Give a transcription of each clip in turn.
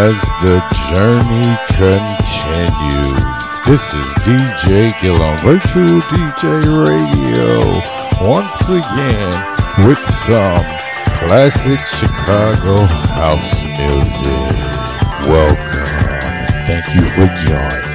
As the journey continues. This is DJ Gillum, Virtual DJ Radio, once again with some classic Chicago house music. Welcome. Thank you for joining.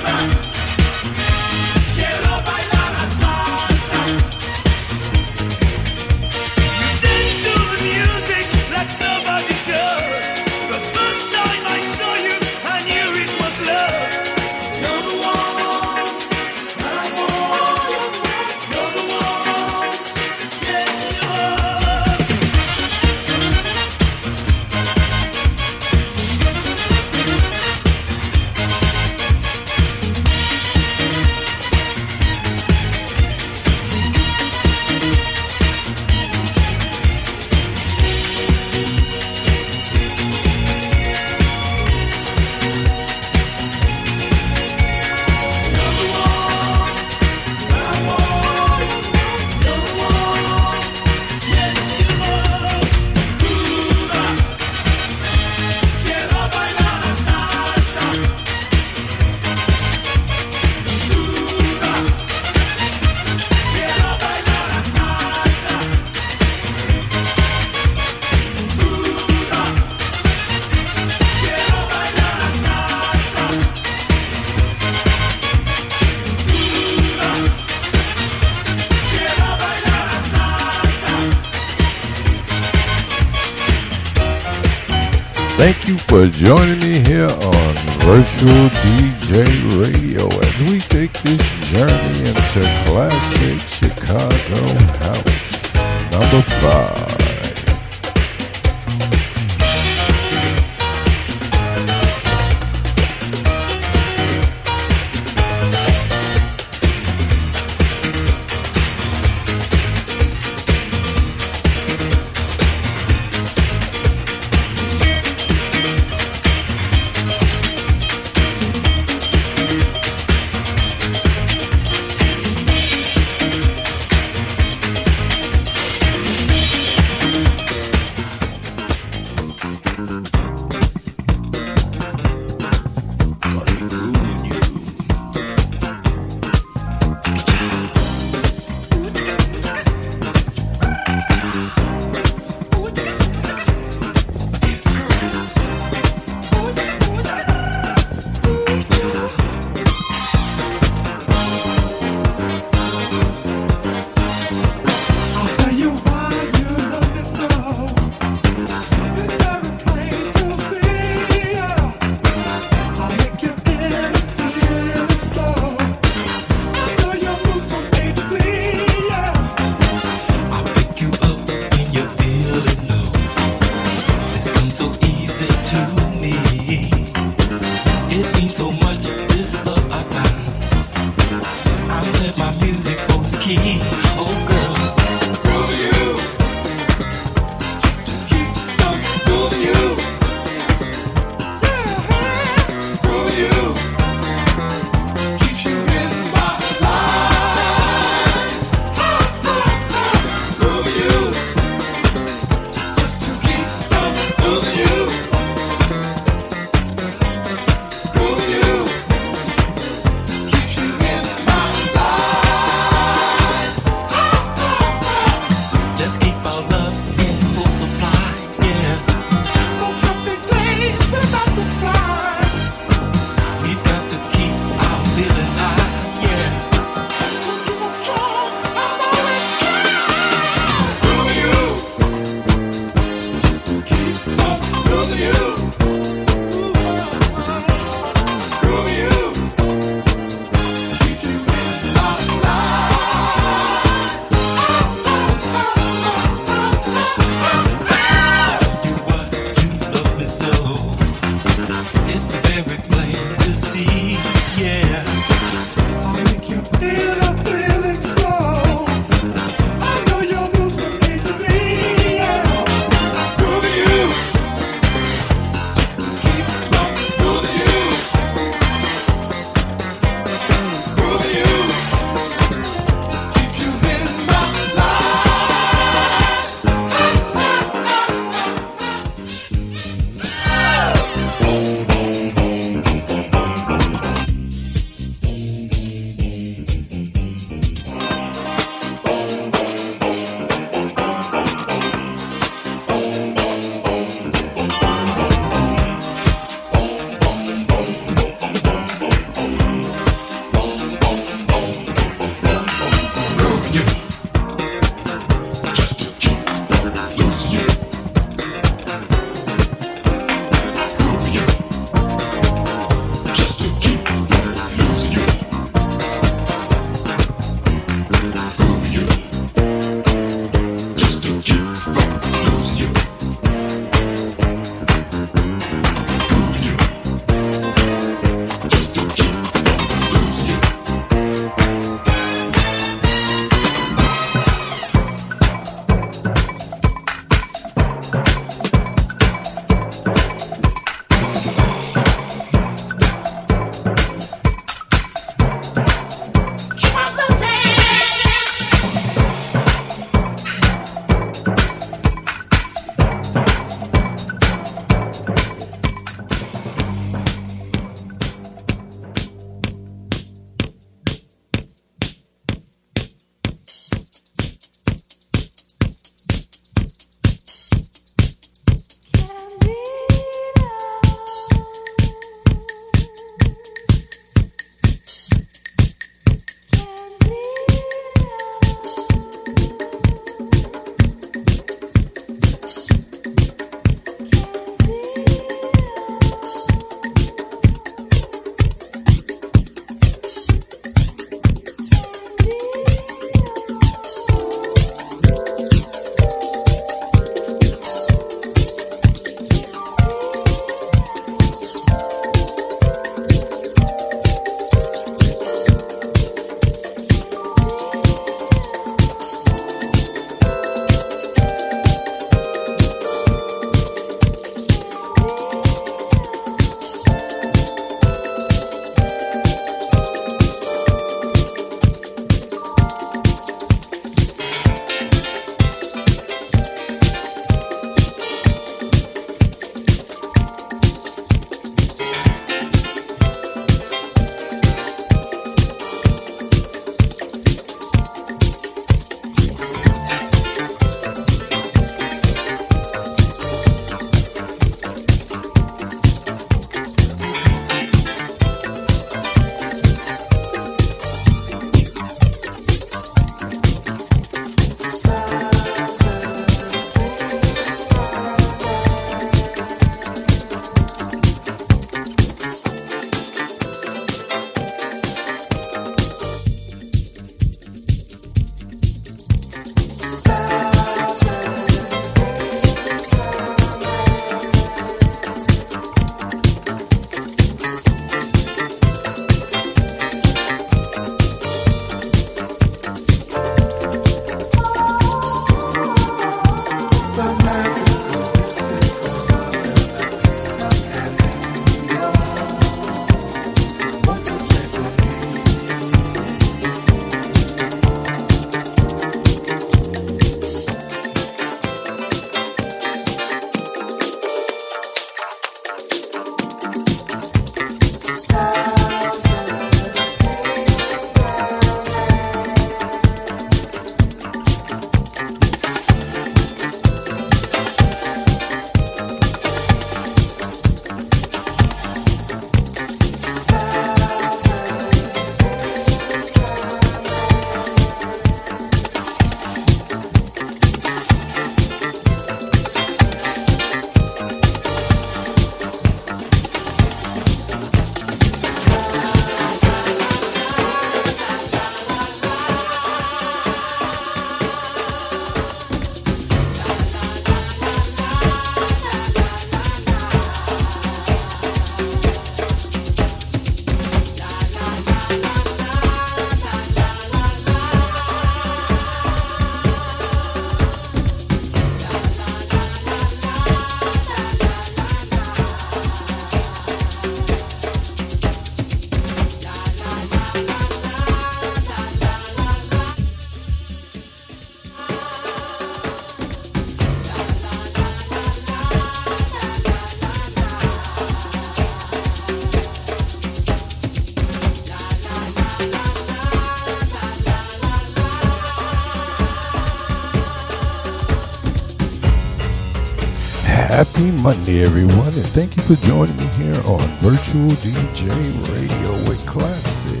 Happy Monday, everyone, and thank you for joining me here on Virtual DJ Radio with Classic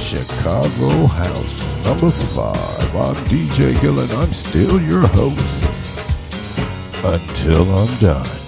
Chicago House number five. I'm DJ Hill, and I'm still your host until I'm done.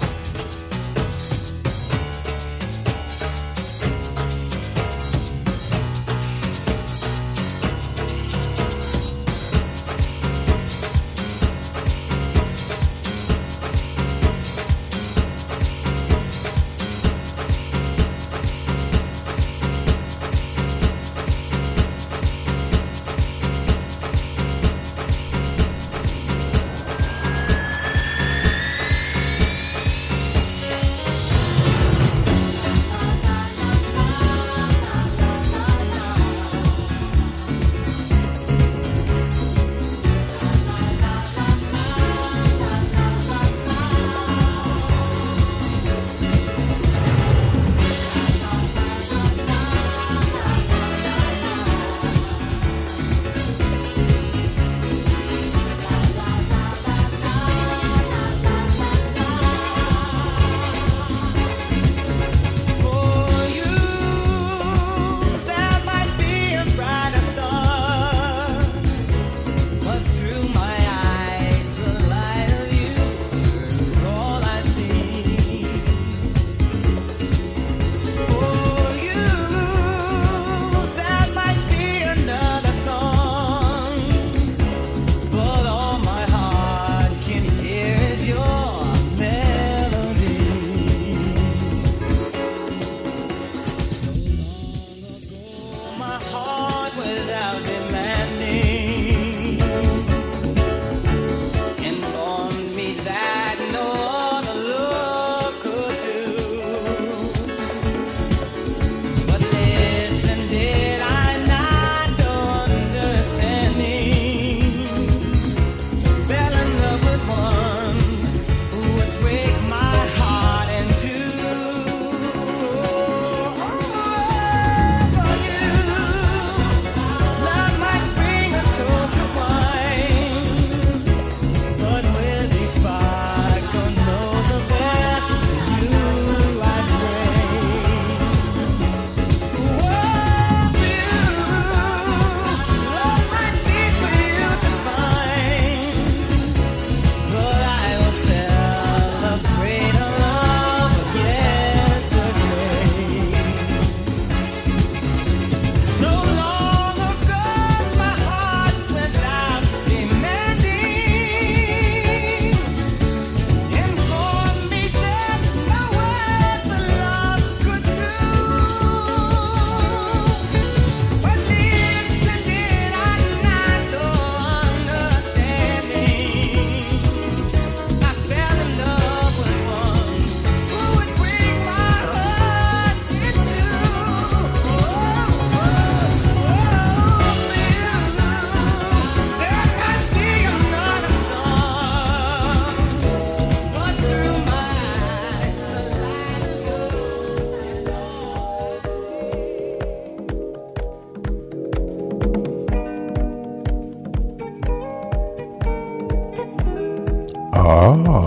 Ah.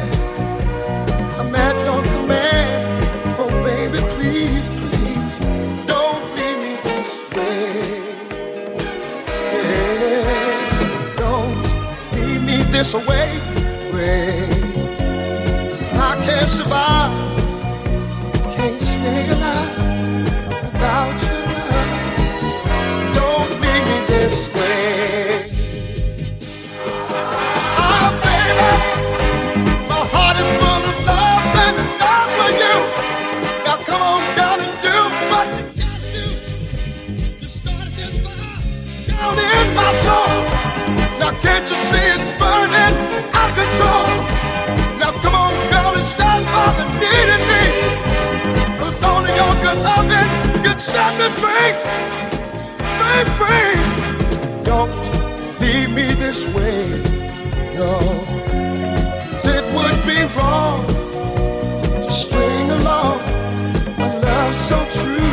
survive. Can't stay alive without your love. Don't leave me this way. Oh, baby, my heart is full of love and it's all for you. Now come on down and do what you gotta do. You started this fire down in my soul. Now can't you see it's burning out of control? set me free, free, free. Don't leave me this way, no. It would be wrong to string along a love so true.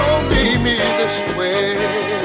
Don't leave me this way.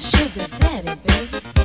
sugar daddy, baby.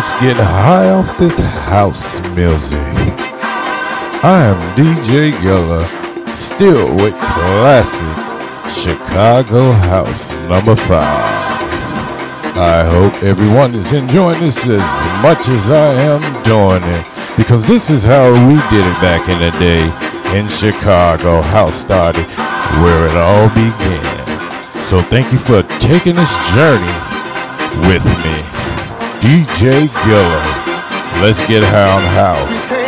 Let's get high off this house music. I am DJ Gilla, still with classic Chicago House number five. I hope everyone is enjoying this as much as I am doing it because this is how we did it back in the day in Chicago. House started, where it all began. So thank you for taking this journey with me. DJ Gilla. Let's get on house.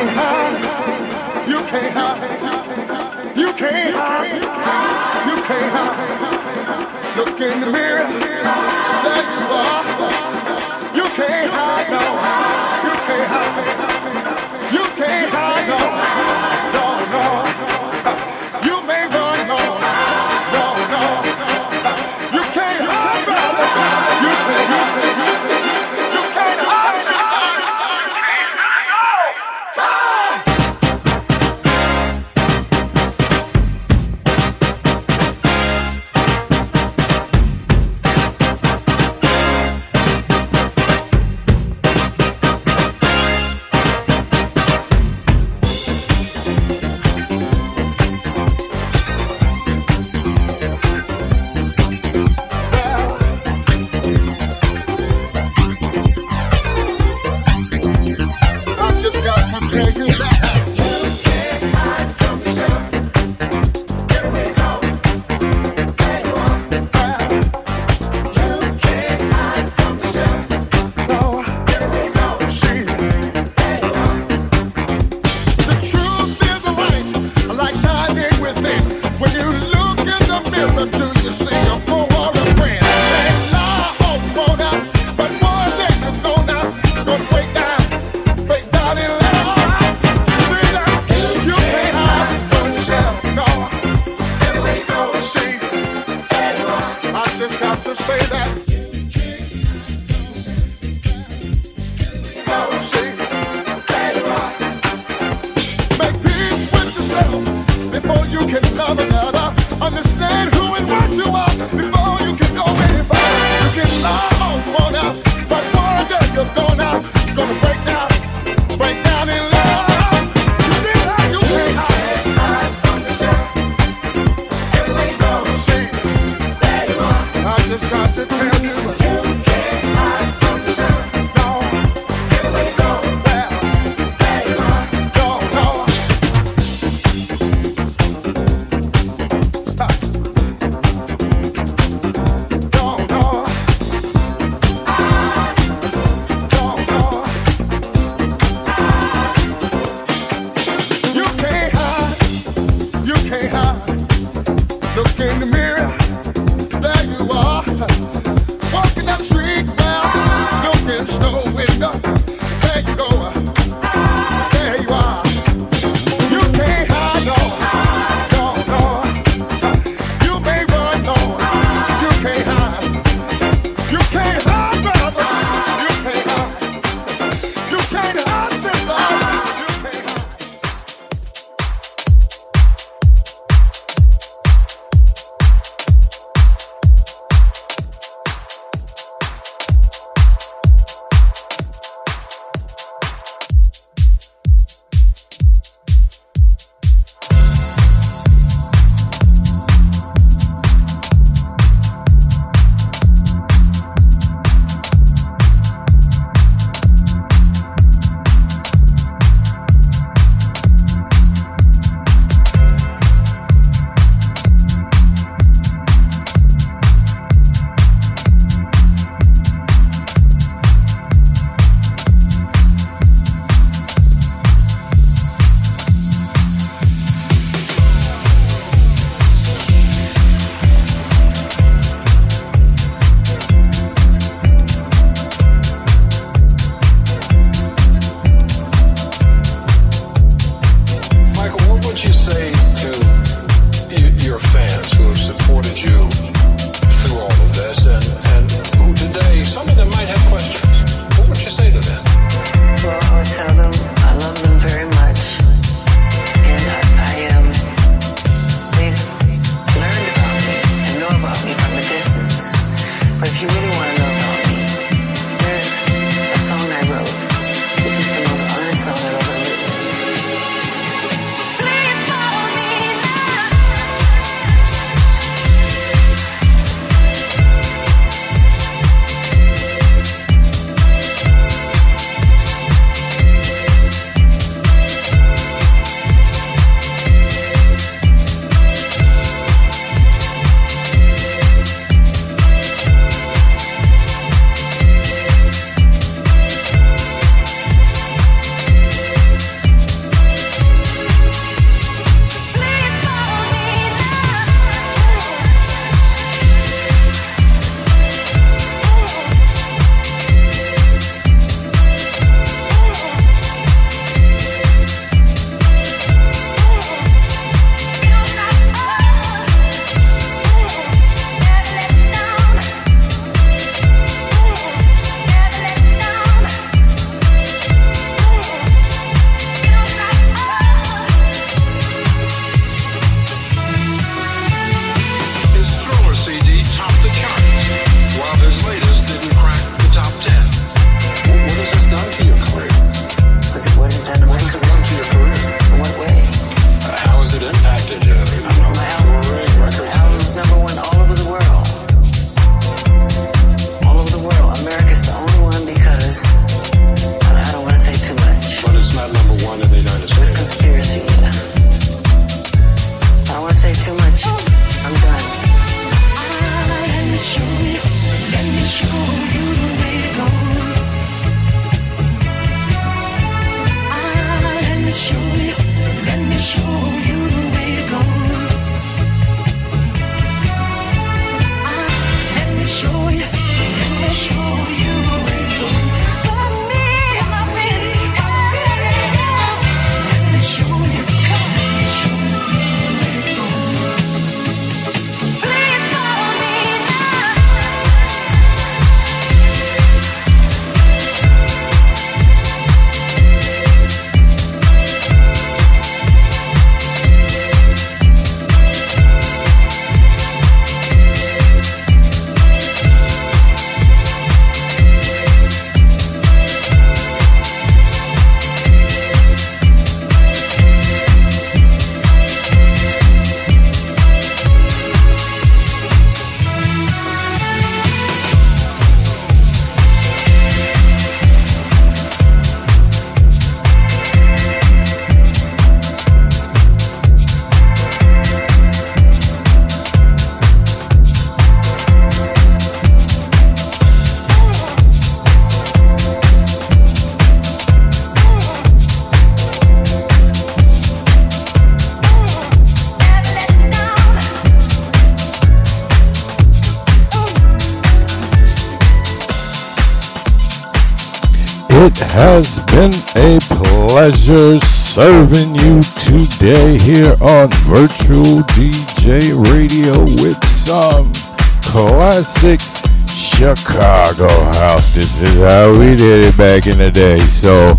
It has been a pleasure serving you today here on Virtual DJ Radio with some classic Chicago house. This is how we did it back in the day. So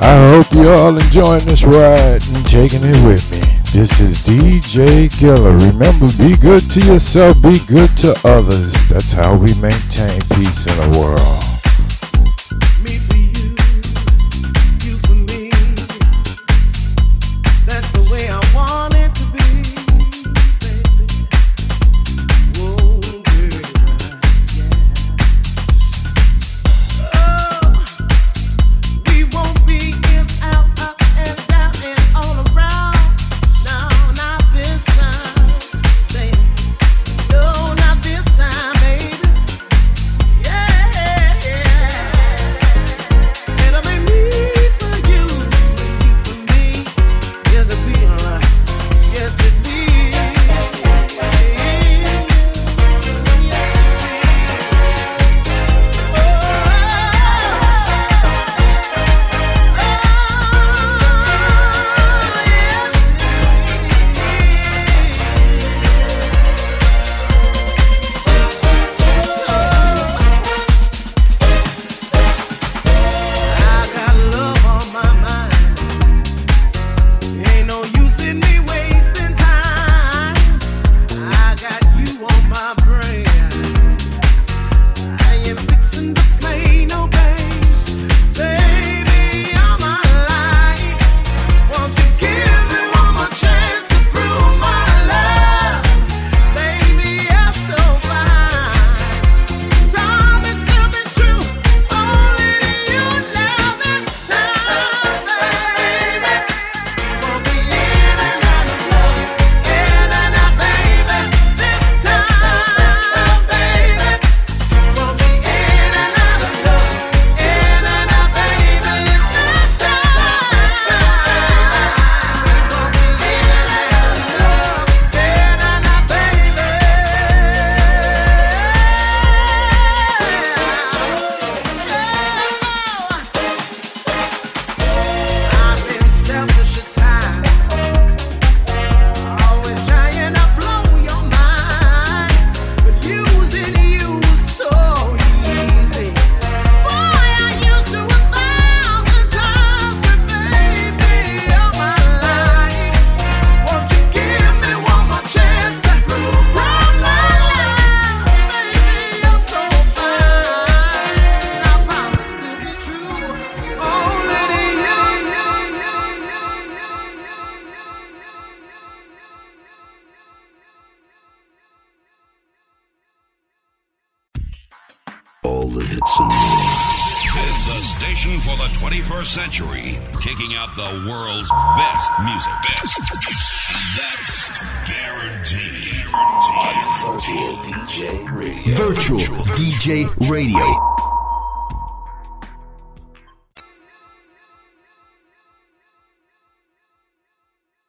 I hope you all enjoying this ride and taking it with me. This is DJ Giller. Remember, be good to yourself, be good to others. That's how we maintain peace in the world.